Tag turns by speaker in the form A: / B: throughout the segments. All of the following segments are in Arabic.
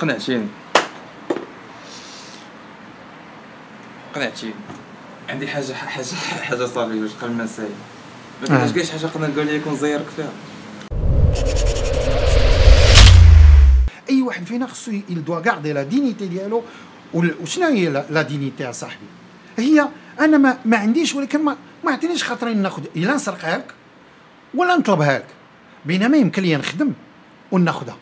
A: قنعتيني قنعتيني عندي حاجة حاجة حاجة صافي باش قبل ما نساي ما كاينش
B: آه.
A: كاينش حاجة نقدر نقول لك ونزيرك فيها.
B: أي واحد فينا خصو يل دوا غاردي لا دينيتي ديالو وشنو هي لا دينيتي صاحبي؟ هي أنا ما, ما عنديش ولكن ما ما عطينيش خاطرين ناخذ إلا نسرقها لك ولا نطلبها لك. بينما يمكن لي نخدم وناخذها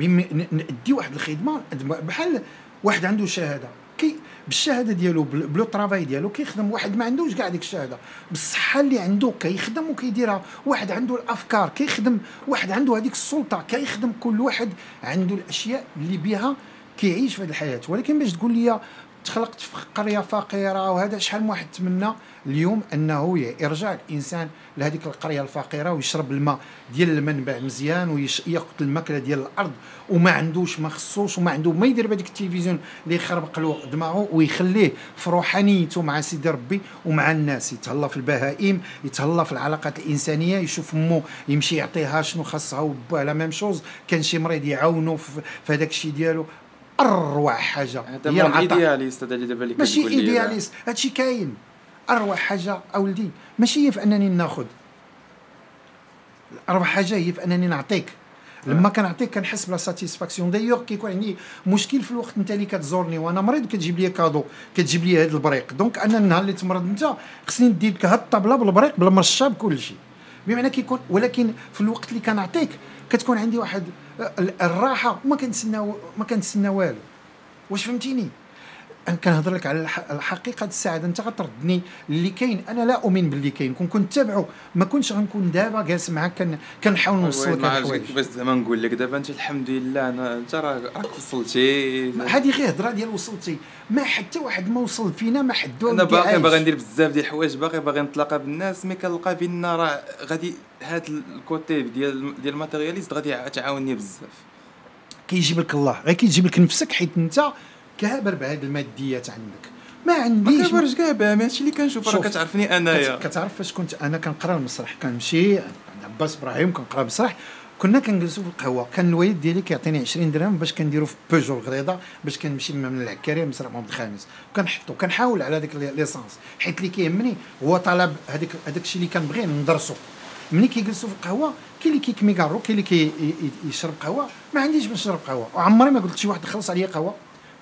B: ندي واحد الخدمة بحال واحد عنده شهادة. كي بالشهادة ديالو بل- بلو طرافاي ديالو كيخدم واحد ما عندوش كاع ديك الشهادة. بالصحه اللي عنده كيخدم وكيديرها. واحد عنده الأفكار كيخدم واحد عنده هذيك السلطة. كيخدم كل واحد عنده الأشياء اللي بها كيعيش في هذه الحياة. ولكن باش تقول لي تخلقت في قرية فقيرة وهذا شحال من واحد تمنى اليوم أنه يرجع الإنسان لهذيك القرية الفقيرة ويشرب الماء ديال المنبع مزيان وياخذ الماكلة ديال الأرض وما عندوش ما خصوش وما عنده ما يدير بهذيك التلفزيون اللي يخربق له دماغه ويخليه في روحانيته مع سيدي ربي ومع الناس. يتهلا في البهائم يتهلا في العلاقات الإنسانية يشوف أمه يمشي يعطيها شنو خاصها وباه لا ميم شوز كان شي مريض يعاونو في في هذاك الشيء ديالو. أروع
A: حاجة.
B: هي العطاء
A: ايدياليست هذا اللي دابا اللي
B: ماشي إيدياليست. هادشي كاين. أروع حاجة أولدي. ماشي هي في أنني ناخذ أروع حاجة هي في أنني نعطيك. لما كنعطيك كنحس بلا satisfaction d'ailleurs كيكون عندي مشكل في الوقت انت اللي كتزورني وأنا مريض كتجيب لي cadeau كتجيب لي هذا البريق. donc أنا النهار اللي تمرض انت خصني ندير لك هاد الطابلة بالبريق بالمرشة بكل شيء بمعنى كيكون ولكن في الوقت اللي كنعطيك كتكون عندي واحد ال- الراحة وما كنتسنى ما كنتسنى والو واش فهمتيني؟ كنهضر لك على الح- الحقيقة السعاده أنت غتردني اللي كاين. أنا لا أؤمن باللي كاين. كون كنت تابعه ما كنتش غنكون دابا جالس معاك كن- كنحاول نوصل لك الحوايج.
A: كيفاش زعما نقول لك دابا أنت الحمد لله أنا أنت راك وصلتي.
B: هذه غير هضرة ديال وصلتي. ما حتى واحد ما وصل فينا ما حد
A: أنا باقي باغي ندير بزاف ديال الحوايج باقي باغي نتلاقى بالناس مي كنلقى بان راه غادي هاد côté ديال ديال ال matérialiste غادي تعاونني بزاف.
B: كيجيب لك الله. غير كيجيب لك نفسك حيت أنت كابر بهاد الماديات عندك. ما
A: ما
B: عنديش
A: كبرش كاع بها هادشي اللي كنشوف راه كتعرفني أنايا.
B: كت- كتعرف فاش كنت أنا كنقرأ المسرح كنمشي عند عباس إبراهيم كنقرأ المسرح. كنا كنجلسوا في القهوة. كان الوالد ديالي كيعطيني 20 درهم باش كنديروا في بيجو الغريضة باش كنمشي من العكارية لمسرح محمد الخامس. وكنحطو كنحاول على هذيك l'essence. حيت اللي كيهمني هو طلب هذاك هذاك الشيء اللي كنبغي ندرسو ملي كيجلسوا في القهوة كاين اللي كيكمي كارو كاين اللي كي ي- ي- يشرب قهوة. ما عنديش باش نشرب قهوة. وعمري ما قلت شي واحد خلص عليا قهوة.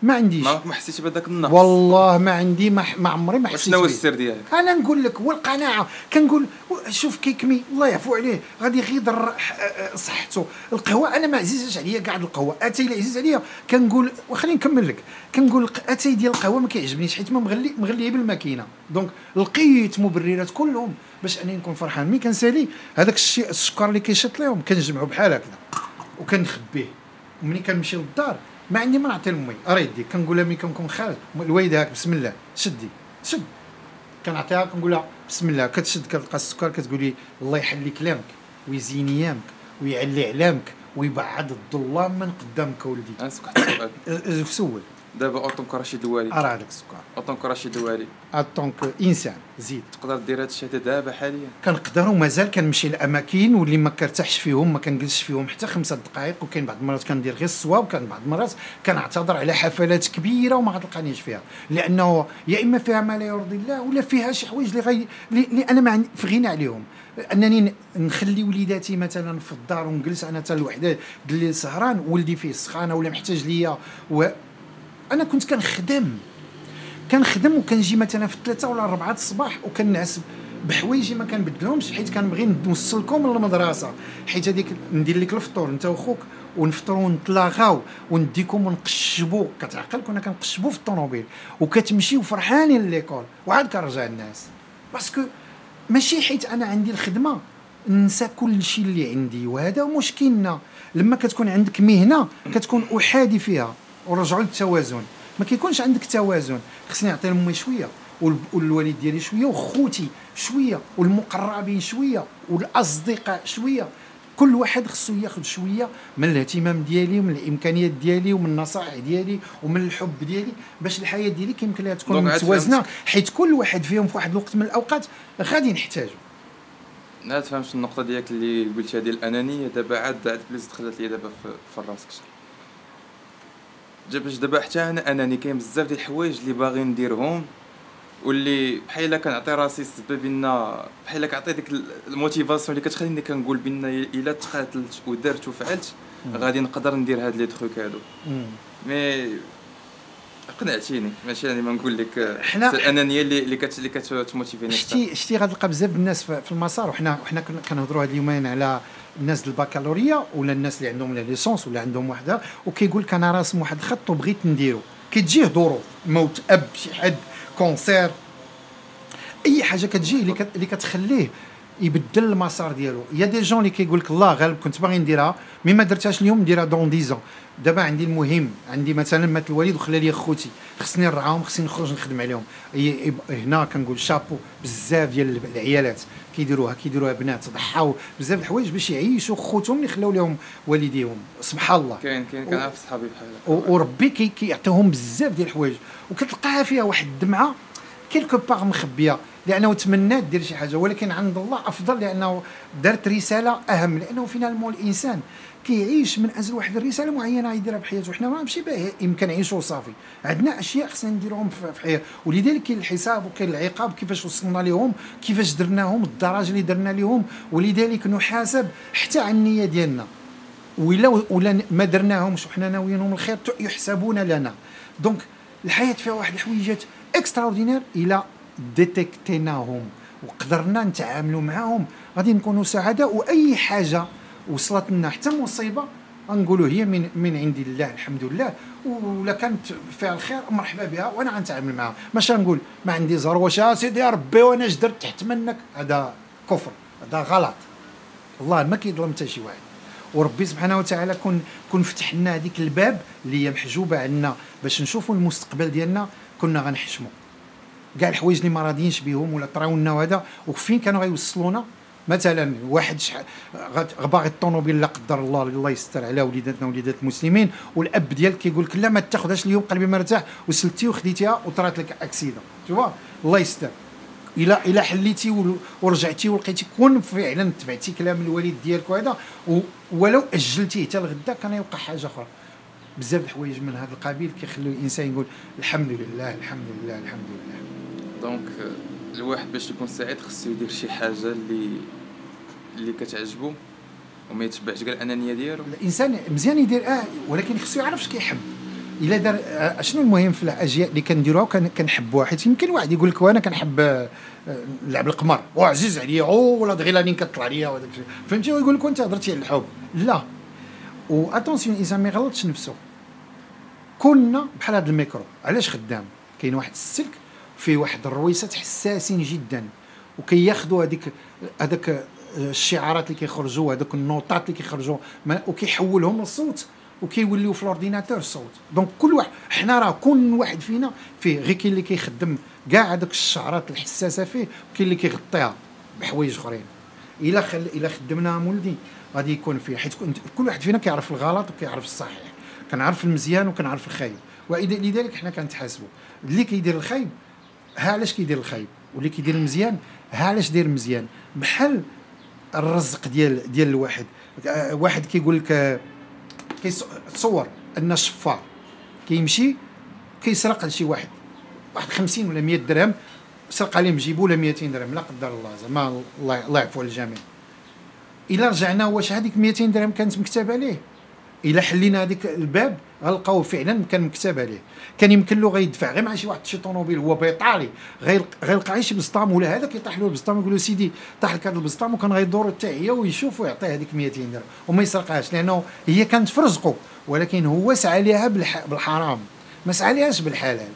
B: ما عنديش.
A: ما حسيتش بهذاك النقص.
B: والله ما عندي ما, ما عمري ما حسيت
A: وشنو هو. السر ديالك؟
B: أنا نقول لك هو القناعه كنقول شوف كيكمي الله يعفو عليه غادي آه، صحته. القهوة أنا ما عزيزش عليا كاع القهوة. أتاي اللي عزيز عليا كنقول وخليني نكمل لك. كنقول أتاي ديال القهوة ما كيعجبنيش حيت ما مغلي مغلية بالماكينة. donc لقيت مبررات كلهم باش أنني نكون فرحان. ملي كنسالي هذاك الشيء السكر اللي كيشط لهم كنجمعو بحال هكذا وكنخبيه. وملي كنمشي للدار ما عندي ما نعطي لامّي ارا يديك كنقول لها ملي كنكون خارج. الوالدة هاك بسم الله. شدي. شد. كنعطيها كنقول لها بسم الله. كتشد كتلقى السكر كتقول لي الله يحلي كلامك ويزين إيامك ويعلي علامك ويبعد الظلام من قدامك ولدي.
A: أنا
B: سقت دابا en
A: tant que رشيد الوالي
B: ارا هذاك السكر.
A: اوطونك رشيد دوالي
B: اتونك إنسان زيد.
A: تقدر دير هاد الشيء هذا دابا حاليا.
B: كنقدر ومازال كنمشي لأماكن واللي ما كرتاحش فيهم ما كنجلسش فيهم حتى خمسة دقائق وكاين بعض المرات كندير غير الصواب وكان بعض المرات كنعتذر على حفلات كبيرة وما غتلقانيش فيها. لأنه يا إما فيها ما لا يرضي الله ولا فيها شي حوايج اللي غي اللي أنا ما في غنى عليهم. أنني نخلي وليداتي مثلا في الدار ونجلس أنا حتى الوحده اللي سهران ولدي فيه سخانه ولا محتاج ليا و أنا كنت كنخدم. كنخدم وكنجي مثلا في الثلاثة ولا الربعه الصباح وكنعس بحوايجي ما كنبدلهمش حيت كنبغي نوصلكم للمدرسه حيت هذيك ندير لك الفطور أنت وخوك ونفطروا ونتلاغاو ونديكم ونقشبوا كتعقل كنا كنقشبوا في الطوموبيل وكتمشيو فرحانين l'école وعاد كنرجع الناس parce que ماشي حيت أنا عندي الخدمة ننسى كل شيء اللي عندي. وهذا مشكلنا. لما كتكون عندك مهنة كتكون أحادي فيها. ورجعوا للتوازن. ما كيكونش عندك توازن. خصني نعطي لامي شوية وال- والوالد ديالي شوية وخوتي شوية والمقربين شوية والأصدقاء شوية. كل واحد خصو ياخذ شوية من الاهتمام ديالي ومن الإمكانيات ديالي ومن النصائح ديالي ومن الحب ديالي باش الحياة ديالي كيمكن لها تكون
A: متوازنة.
B: حيت كل واحد فيهم في واحد الوقت من الأوقات غادي نحتاجو
A: لا تفهمش النقطة ديالك اللي قلتها ديال الأنانية. دابا عاد عاد plus دخلت لي دابا في, الراس كثر باش دابا حتى أنا انني كاين بزاف ديال الحوايج اللي باغي نديرهم واللي بحال كنعطي راسي السبب بان بحال كنعطي ديك ال motivation اللي كتخليني كنقول بان الا تقاتلت ودرت وفعلت غادي نقدر ندير هاد لي trucs هادو. mais قنعتيني ماشي يعني ما نقول لك
B: حنا
A: الانانيه اللي اللي كت اللي كت motiver ني.
B: شتي شتي غتلقى بزاف الناس في المسار وحنا وحنا كنهضروا هاد اليومين على الناس البكالوريا ولا الناس اللي عندهم la licence ولا عندهم وحده وكيقول لك أنا راسم واحد الخط وبغيت نديرو. كتجيه ظروف موت أب شي حد cancer. أي حاجة كتجيه اللي, كت... اللي كتخليه يبدل المسار ديالو. y a des gens اللي كيقول لك الله غالب كنت باغي نديرها مي ما درتهاش اليوم نديرها دون ديزون دابا عندي المهم عندي مثلا مات الوالد وخلى لي خوتي. خصني نرعاهم خصني نخرج نخدم عليهم. هنا كنقول شابو بزاف ديال العيالات كيديروها كيديروها بنات ضحاو. بزاف الحوايج باش يعيشوا خوتهم اللي خلاو لهم والديهم. سبحان الله.
A: كاين كاين كنعرف صحابي بحال
B: وربي كيعطيهم بزاف ديال الحوايج. وكتلقاها فيها واحد الدمعة كيلكو باغ مخبية لأنه تمنات دير شي حاجة ولكن عند الله أفضل لأنه دارت رسالة أهم لأنه finalement الإنسان كيعيش من أجل واحد الرسالة معينة يديرها بحياته حنا ما ماشي باش يمكن نعيشوا صافي. عندنا أشياء خصنا نديروهم في الحياة ولذلك كاين الحساب وكاين العقاب كيفاش وصلنا لهم كيفاش درناهم الدرجه اللي درنا لهم ولذلك نحاسب حتى على النية ديالنا. ولا ولا ما درناهمش وحنا ناويينهم الخير يحسبون لنا. donc الحياة فيها واحد الحويجات extraordinaires إلى ديتيكتيناهم وقدرنا نتعاملوا معاهم. غادي نكونوا سعداء. وأي حاجة وصلت لنا حتى مصيبة غنقولوا هي من من عند الله الحمد لله. ولا كانت فيها الخير مرحبا بها وأنا غنتعامل معها ماشي نقول ما عندي زهر واش سيدي يا ربي وأنا جدرت تحت منك هذا كفر هذا غلط. الله ما كيظلم حتى شي واحد. وربي سبحانه وتعالى كون كون فتح لنا هذيك الباب اللي هي محجوبة عندنا باش نشوفوا المستقبل ديالنا. كنا غنحشموا كاع الحوايج اللي ما راضيينش بهم ولا طراو لنا وهذا وفين كانوا غيوصلونا؟ مثلا واحد شحال باغي الطوموبيل لا قدر الله الله يستر على وليداتنا وليدات المسلمين والأب ديالك كيقول لك لا ما تاخذهاش اليوم قلبي مرتاح وسلتي وخديتيها وطرات لك اكسيدا شوف الله يستر. إلى إلى حليتي ورجعتي ولقيتي كون فعلا تبعتي كلام الوالد ديالك وهذا ولو أجلتيه حتى لغدا كان يوقع حاجة أخرى. بزاف الحوايج من هذا القبيل كيخليو الإنسان يقول الحمد لله الحمد لله الحمد لله.
A: donc الواحد باش يكون سعيد خصو يدير شي حاجة اللي اللي كتعجبو وما يتبعش كاع الأنانية ديالو.
B: الإنسان مزيان يدير آه ولكن خصو يعرف اش كيحب. إلا دار آه شنو المهم في الاشياء اللي كنديروها كنحبوها؟ حيت يمكن واحد يقول لك وأنا كنحب آه نلعب القمار. وعزيز عليا. أو ولا دغيا كطلع ليا وداك الشيء. فهمتي؟ ويقول لك انت هضرتي على الحب. لا. و attention الانسان ما يغلطش نفسه. كنا بحال هذا الميكرو. علاش خدام؟ كاين واحد السلك فيه واحد الرويسات حساسين جدا وكياخذوا هذيك هذاك الشعارات اللي كيخرجوا هذوك النوطات اللي كيخرجوا وكيحولهم للصوت وكيوليو في ال ordinateur الصوت donc كل واحد حنا راه كل واحد فينا فيه غير كاين اللي كيخدم كاع هذوك الشعرات الحساسة فيه وكاين اللي كيغطيها بحوايج أخرين. الا خل... الا خدمناهم ولدي غادي يكون فيه حيت كل واحد فينا كيعرف الغلط وكيعرف الصحيح. كنعرف المزيان وكنعرف الخايب. ولذلك حنا كنتحاسبوا. اللي كيدير الخايب ها علاش كيدير الخايب؟ واللي كيدير المزيان ها علاش داير مزيان بحال الرزق ديال ديال الواحد. آه، واحد كيقول لك كيتصور أن شفار كيمشي كيسرق لشي واحد. واحد 50 ولا 100 درهم سرق عليه جيبو ولا 200 درهم لا قدر الله زعما الله يعفو على الجميع. إلا رجعنا واش هذيك 200 درهم كانت مكتوبه عليه؟ إلا حلينا هذيك الباب غنلقاو فعلا كان مكتب عليه. كان يمكن له غيدفع غير مع شي واحد شي طوموبيل هو بيطالي غيلقى شي بسطام ولا هذا كيطيح له البسطام يقول له سيدي طاح لك هذا البسطام وكان غيدور حتى هي ويشوف ويعطيه هذيك 200 درهم وما يسرقهاش لأنه هي كانت في رزقه ولكن هو سعى لها بالحرام ما سعى لهاش بالحلال.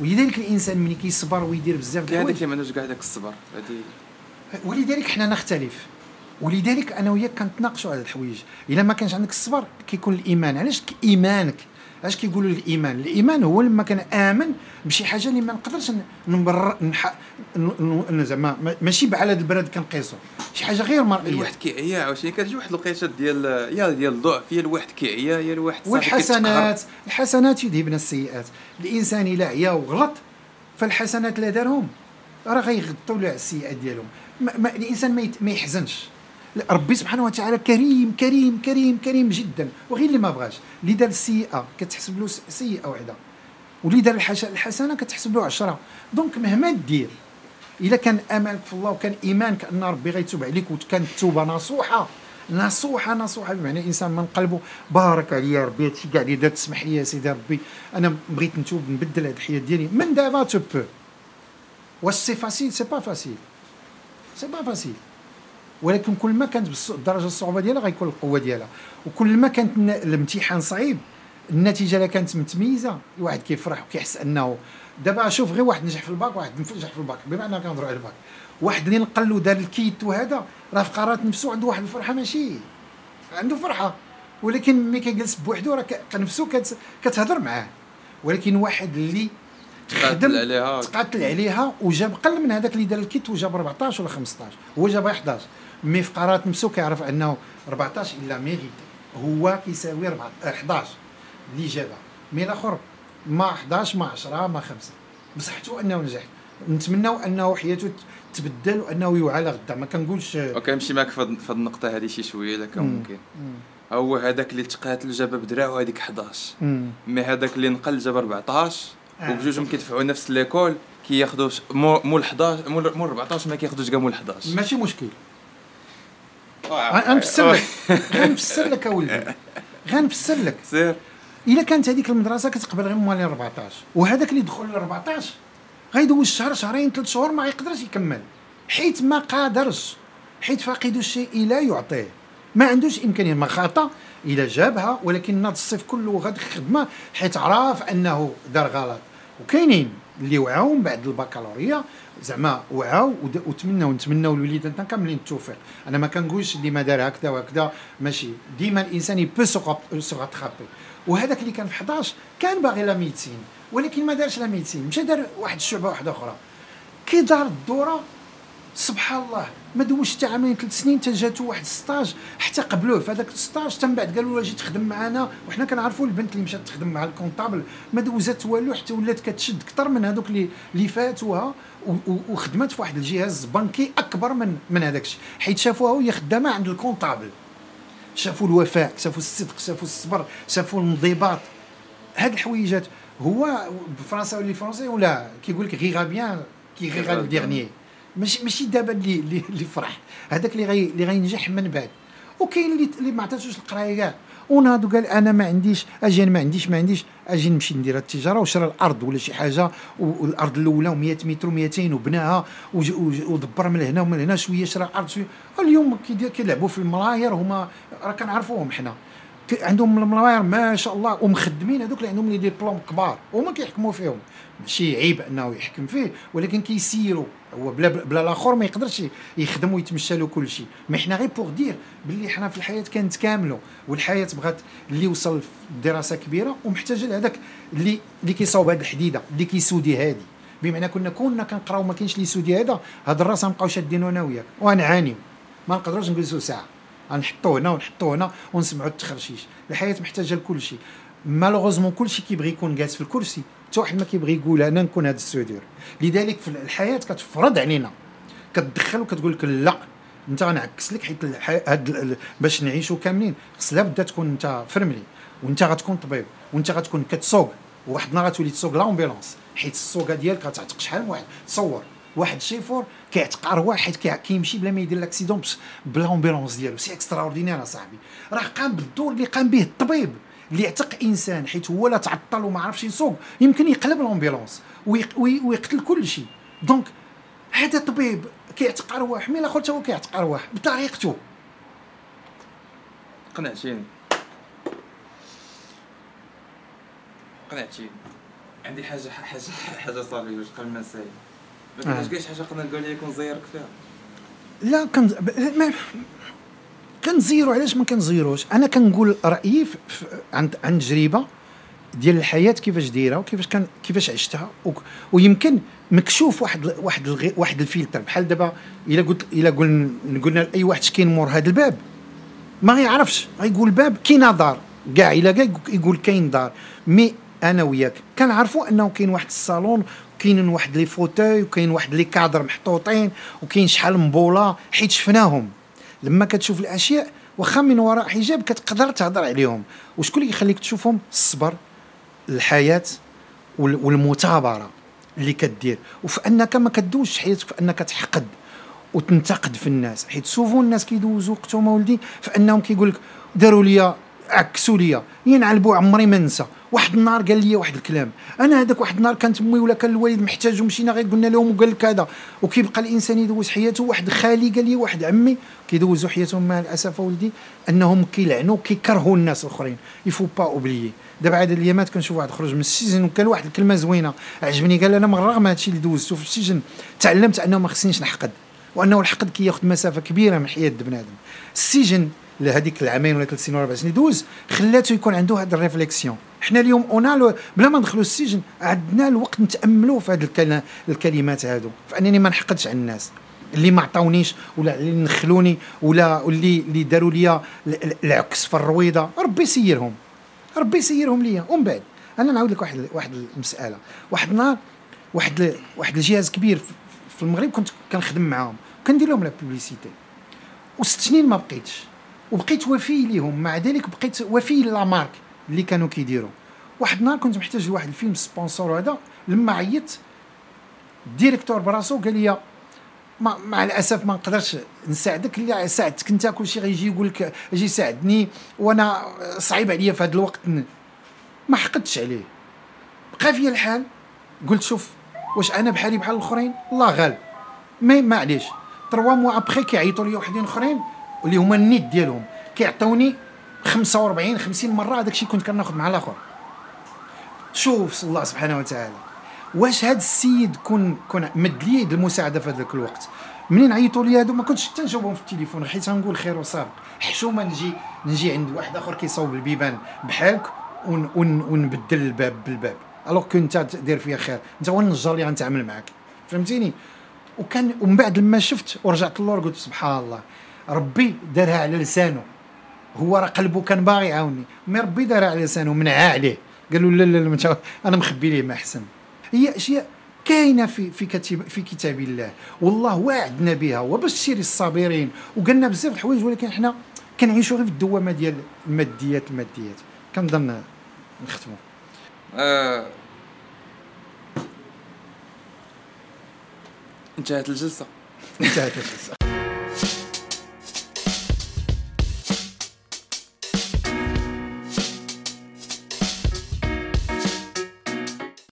B: ولذلك الإنسان ملي كيصبر ويدير بزاف
A: ديال هذاك اللي ما كاع داك الصبر
B: ولذلك حنا نختلف. ولذلك أنا وياك كنتناقشوا على الحوايج. إلا ما كانش عندك الصبر كيكون الإيمان. علاش إيمانك؟ علاش كيقولوا الايمان الإيمان هو لما كان امن بشي حاجة اللي ما نقدرش نبرر زعما ماشي بعلى هذا البلد كنقيسو. شي حاجة غير مرئية.
A: الواحد كيعيا عاوتاني كتجي واحد الوقيته ديال يا ديال الضعف يا الواحد كيعيا يا الواحد
B: والحسنات الحسنات يذهبن السيئات. الإنسان إلا عيا وغلط فالحسنات اللي دارهم. راه غيغطوا له السيئات ديالهم. ما ما الإنسان ما يحزنش. ربي سبحانه وتعالى كريم كريم كريم كريم جدا. وغير اللي ما بغاش. اللي دار السيئه كتحسب له سيئه وحده واللي دار الحسنة كتحسب له عشرة. donc مهما دير إلا كان املك في الله وكان إيمانك أن ربي غيتوب عليك وكانت التوبه نصوحه نصوحه نصوحه بمعنى إنسان من قلبه بارك عليا ربي هادشي كاع اللي درت تسمح لي سيدي ربي. أنا بغيت نتوب نبدل هاد الحياة ديالي. من دابا tu peux واش c'est facile c'est pas facile c'est pas facile ولكن كل ما كانت الدرجة الصعوبة ديالها غيكون القوة ديالها. وكل ما كانت الامتحان صعيب النتيجة اللي كانت متميزة. الواحد كيفرح وكيحس أنه دابا شوف غير واحد نجح في الباك واحد نجح في الباك. اننا كنهضروا على الباك. واحد اللي نقل له دار الكيت وهذا راه في قرارات نفسه عنده واحد الفرحة ماشي. عنده فرحة. ولكن ملي كيجلس بوحدو راه نفسه كتهضر معاه. ولكن واحد اللي
A: تقاتل عليها.
B: تقاتل عليها وجاب قل من هذاك اللي دار الكيت وجاب 14 ولا 15 هو جاب 11 mais في قرارات نفسه كيعرف أنه 14 إلا mérité هو كيساوي 11 اللي جابها mais الأخر ما 11 ما 10 ما 5 بصح حتى أنه نجح. نتمناو أنه حياته تبدل وأنه يوعى غدا. ما كنقولش
A: وكنمشي معك في هذه النقطة هذه شي شوية الا كان ممكن. هو هذاك اللي تقاتل جاب بدراعو هذيك 11 mais هذاك اللي نقل جاب 14 آه. وبجوجهم كيدفعوا نفس l'école كياخذوا مول 11 مول 14 ما كياخذوش كاع مول 11
B: ماشي مشكل. غنفسر لك. غنفسر لك اولدي غنفسر لك.
A: سير.
B: إلا كانت هذيك المدرسة كتقبل غير موالين 14 وهذاك اللي دخل ل 14 غيدوز شهر شهرين ثلاث شهور ما يقدرش يكمل. حيت ما قادرش. حيت فاقد الشيء لا يعطيه. ما عندوش إمكانية ما خاطا إلى جابها ولكن ناض الصيف كله غادي خدمة حيت عرف أنه دار غلط. وكاينين. اللي وعاو من بعد البكالوريا. زعما وعاو وتمناو نتمناو لوليداتنا كاملين التوفيق أنا ما كنقولش اللي ما دار هكذا وهكذا ماشي. ديما الإنسان il peut se rattraper وهذاك اللي كان في 11 كان باغي la médecine ولكن ما دارش la médecine. مشى دار واحد الشعبة واحدة أخرى. كي دار الدورة سبحان الله ما دوش حتى عامين ثلاث سنين حتى واحد ال stage حتى قبلوه في هذاك ال stage تم بعد قالوا له جي تخدم معنا وحنا كنعرفوا البنت اللي مشات تخدم مع ال comptable ما دوزات والو حتى ولات كتشد أكثر من هذوك اللي اللي فاتوها وخدمت في واحد الجهاز بنكي أكبر من من هذاك الشيء. حيت شافوها وهي خدامة عند ال comptable. شافوا الوفاء شافوا الصدق شافوا الصبر شافوا الانضباط. هاد الحويجات هو بالفرنسا ولا فرنسي ولا كيقول لك rit bien qui rira le dernier ماشي ماشي دابا اللي اللي فرح. هذاك اللي غي اللي غينجح من بعد. وكاين اللي اللي ما عطاتوش القرايه كاع. وناض وقال أنا ما عنديش أجي ما عنديش ما عنديش. أجي نمشي ندير التجارة وشرى الأرض ولا شي حاجة. والأرض الأولى 100 متر و200 وبناها. ودبر من هنا ومن هنا شوية شرى الأرض شوية. اليوم كيلعبوا في الملاير هما راه كنعرفوهم حنا. عندهم الملاير ما شاء الله ومخدمين هذوك اللي عندهم les diplômes كبار هما كيحكموا فيهم. ماشي عيب أنه يحكم فيه ولكن كيسيروا. هو بلا بلا الآخر ما يقدرش يخدم ويتمشى له كل شيء. mais حنا غير pour dire باللي حنا في الحياة كنتكاملوا والحياة بغات اللي وصل دراسة كبيرة ومحتاجة لهذاك اللي اللي كيصاوب هذه الحديدة اللي كي souder هذه بمعنى كنا كنا كنقراو ما كاينش اللي ي souder هذا هاد الراس غنبقاو شادينو أنا وياك ونعانيو ما نقدروش نجلسوا ساعة. غنحطوه هنا ونحطوه هنا ونسمعوا التخرشيش. الحياة محتاجة لكل شيء malheureusement كل شيء كيبغي يكون جالس في الكرسي. حتى واحد ما كيبغي يقول أنا نكون هذا ال soudeur. لذلك في الحياة كتفرض علينا. كتدخل وكتقول لك لا أنت غنعكس لك حيت هاد باش نعيشوا كاملين. خص لابد تكون أنت فرملي. وأنت غتكون طبيب. وأنت غتكون كتسوق وواحد النهار غتولي تسوق l'ambulance حيت السوقه ديالك غتعتق شحال من واحد. تصور. واحد شيفور كيعتق ارواح حيت كيمشي بلا ما يدير l'accident ب l'ambulance ديالو. c'est extraordinaire أصاحبي. راه قام بالدور اللي قام به الطبيب اللي يعتق إنسان حيت هو لا تعطل وما عرفش يسوق يمكن يقلب l'ambulance ويقتل كل شيء. donc هذا طبيب كيعتق ارواح mais الآخر هو كيعتق ارواح بطريقته.
A: قنعتيني قنعتيني عندي حاجة حاجة حاجة صافي قبل ما نسالي ما كاينش كاش حاجة قلنا نقول لكم زيرك فيها؟
B: لا كان ما كنزيرو علاش ما كنزيروش أنا كنقول رأيي عن عن تجربه ديال الحياة كيفاش دايرة وكيفاش كان كيفاش عشتها. ويمكن مكشوف واحد واحد الغي واحد الفلتر. بحال دابا إلا قلت إلا قلنا قلنا لأي واحد كاين مور هذا الباب ما غيعرفش. غيقول باب كاين دار كاع إلا كاع يقول كاين دار mais أنا وياك. كنعرفوا أنه كاين واحد الصالون كاين واحد les fauteuils وكاين واحد les cadres محطوطين وكاين شحال من بولا حيت شفناهم. لما كتشوف الأشياء واخا من وراء حجاب كتقدر تهضر عليهم. وشكون اللي يخليك تشوفهم؟ الصبر الحياة والمثابرة اللي كدير. وفي أنك ما كدوزش حياتك في أنك تحقد وتنتقد في الناس. حيت سوفون الناس كيدوزوا وقتهم ولدي فانهم كيقول لك داروا لي عكسوا لي ينعلبوا عمري ما ننسى. واحد النهار قال لي واحد الكلام. أنا هذاك واحد النهار كانت أمي ولا كان الوالد محتاج ومشينا غير قلنا لهم وقال لك هذا. وكيبقى الإنسان يدوز حياته. واحد خالي قال لي واحد عمي كيدوزوا حياتهم مع الأسف ولدي أنهم كيلعنوا كيكرهوا الناس الآخرين. يفو با اوبليي دابا عاد الايامات كنشوف واحد خرج من السجن وكان واحد الكلمة زوينة. عجبني قال أنا من رغم هذا الشيء اللي دوزته في السجن تعلمت أنه ما خصنيش نحقد وأنه الحقد كياخذ مسافة كبيرة من حياة بنادم. السجن لهذيك العامين ولا ثلاث سنين ولا أربع سنين دوز خلاته يكون عنده هذا ال réflexion. حنا اليوم اونالو بلا ما ندخلوا السجن عندنا الوقت نتاملوا في هذه الكلمات هادو. فأنني ما نحقدش على الناس. اللي ما عطاونيش ولا اللي نخلوني ولا اللي اللي داروا لي العكس في الرويضة ربي يسيرهم. ربي يسيرهم ليا. ومن بعد أنا نعاود لك واحد واحد المسألة. واحد النهار واحد واحد الجهاز كبير في المغرب كنت كنخدم معاهم. كندير لهم la publicité وست سنين ما بقيتش. وبقيت وفي ليهم. مع ذلك بقيت وفي la marque اللي كانوا كيديروا. واحد النهار كنت محتاج لواحد الفيلم sponsor هذا. لما عيطت ال directeur براسو قال لي ما مع الأسف ما نقدرش نساعدك اللي ساعدتك أنت كلشي غيجي يقول لك أجي ساعدني وأنا صعيب عليا في هذا الوقت. ما حقدتش عليه. بقى فيا الحال قلت شوف واش أنا بحالي بحال الأخرين؟ الله غالب mais معليش. trois mois après كيعيطوا لي وحدين أخرين اللي هما النيت ديالهم. كيعطوني 45 50 مرة هذاك الشيء كنت كناخذ مع الآخر. شوف الله سبحانه وتعالى. واش هذا السيد كون كون مد لي المساعدة في هذاك الوقت؟ منين عيطوا لي هادو؟ ما كنتش حتى نجاوبهم في التليفون حيت غنقول خير وسابق حشومه نجي نجي عند واحد آخر كيصاوب البيبان بحالك ون ون ونبدل الباب بالباب. alors que انت دير فيا خير. انت هو النجار اللي غنتعامل معاك. فهمتيني؟ وكان ومن بعد لما شفت ورجعت للور قلت سبحان الله. ربي دارها على لسانه. هو راه قلبه كان باغي يعاوني مي ربي دارها على لسانه منعها عليه. قالوا لا لا لا أنا مخبي ليه ما أحسن. هي أشياء كاينة في في كتاب في كتاب الله. والله وعدنا بها وبشر الصابرين. وقالنا بزاف الحوايج ولكن حنا كنعيشوا غير في الدوامة ديال الماديات الماديات. كنظن نختموا آه.
A: انتهت الجلسة.
B: انتهت الجلسة.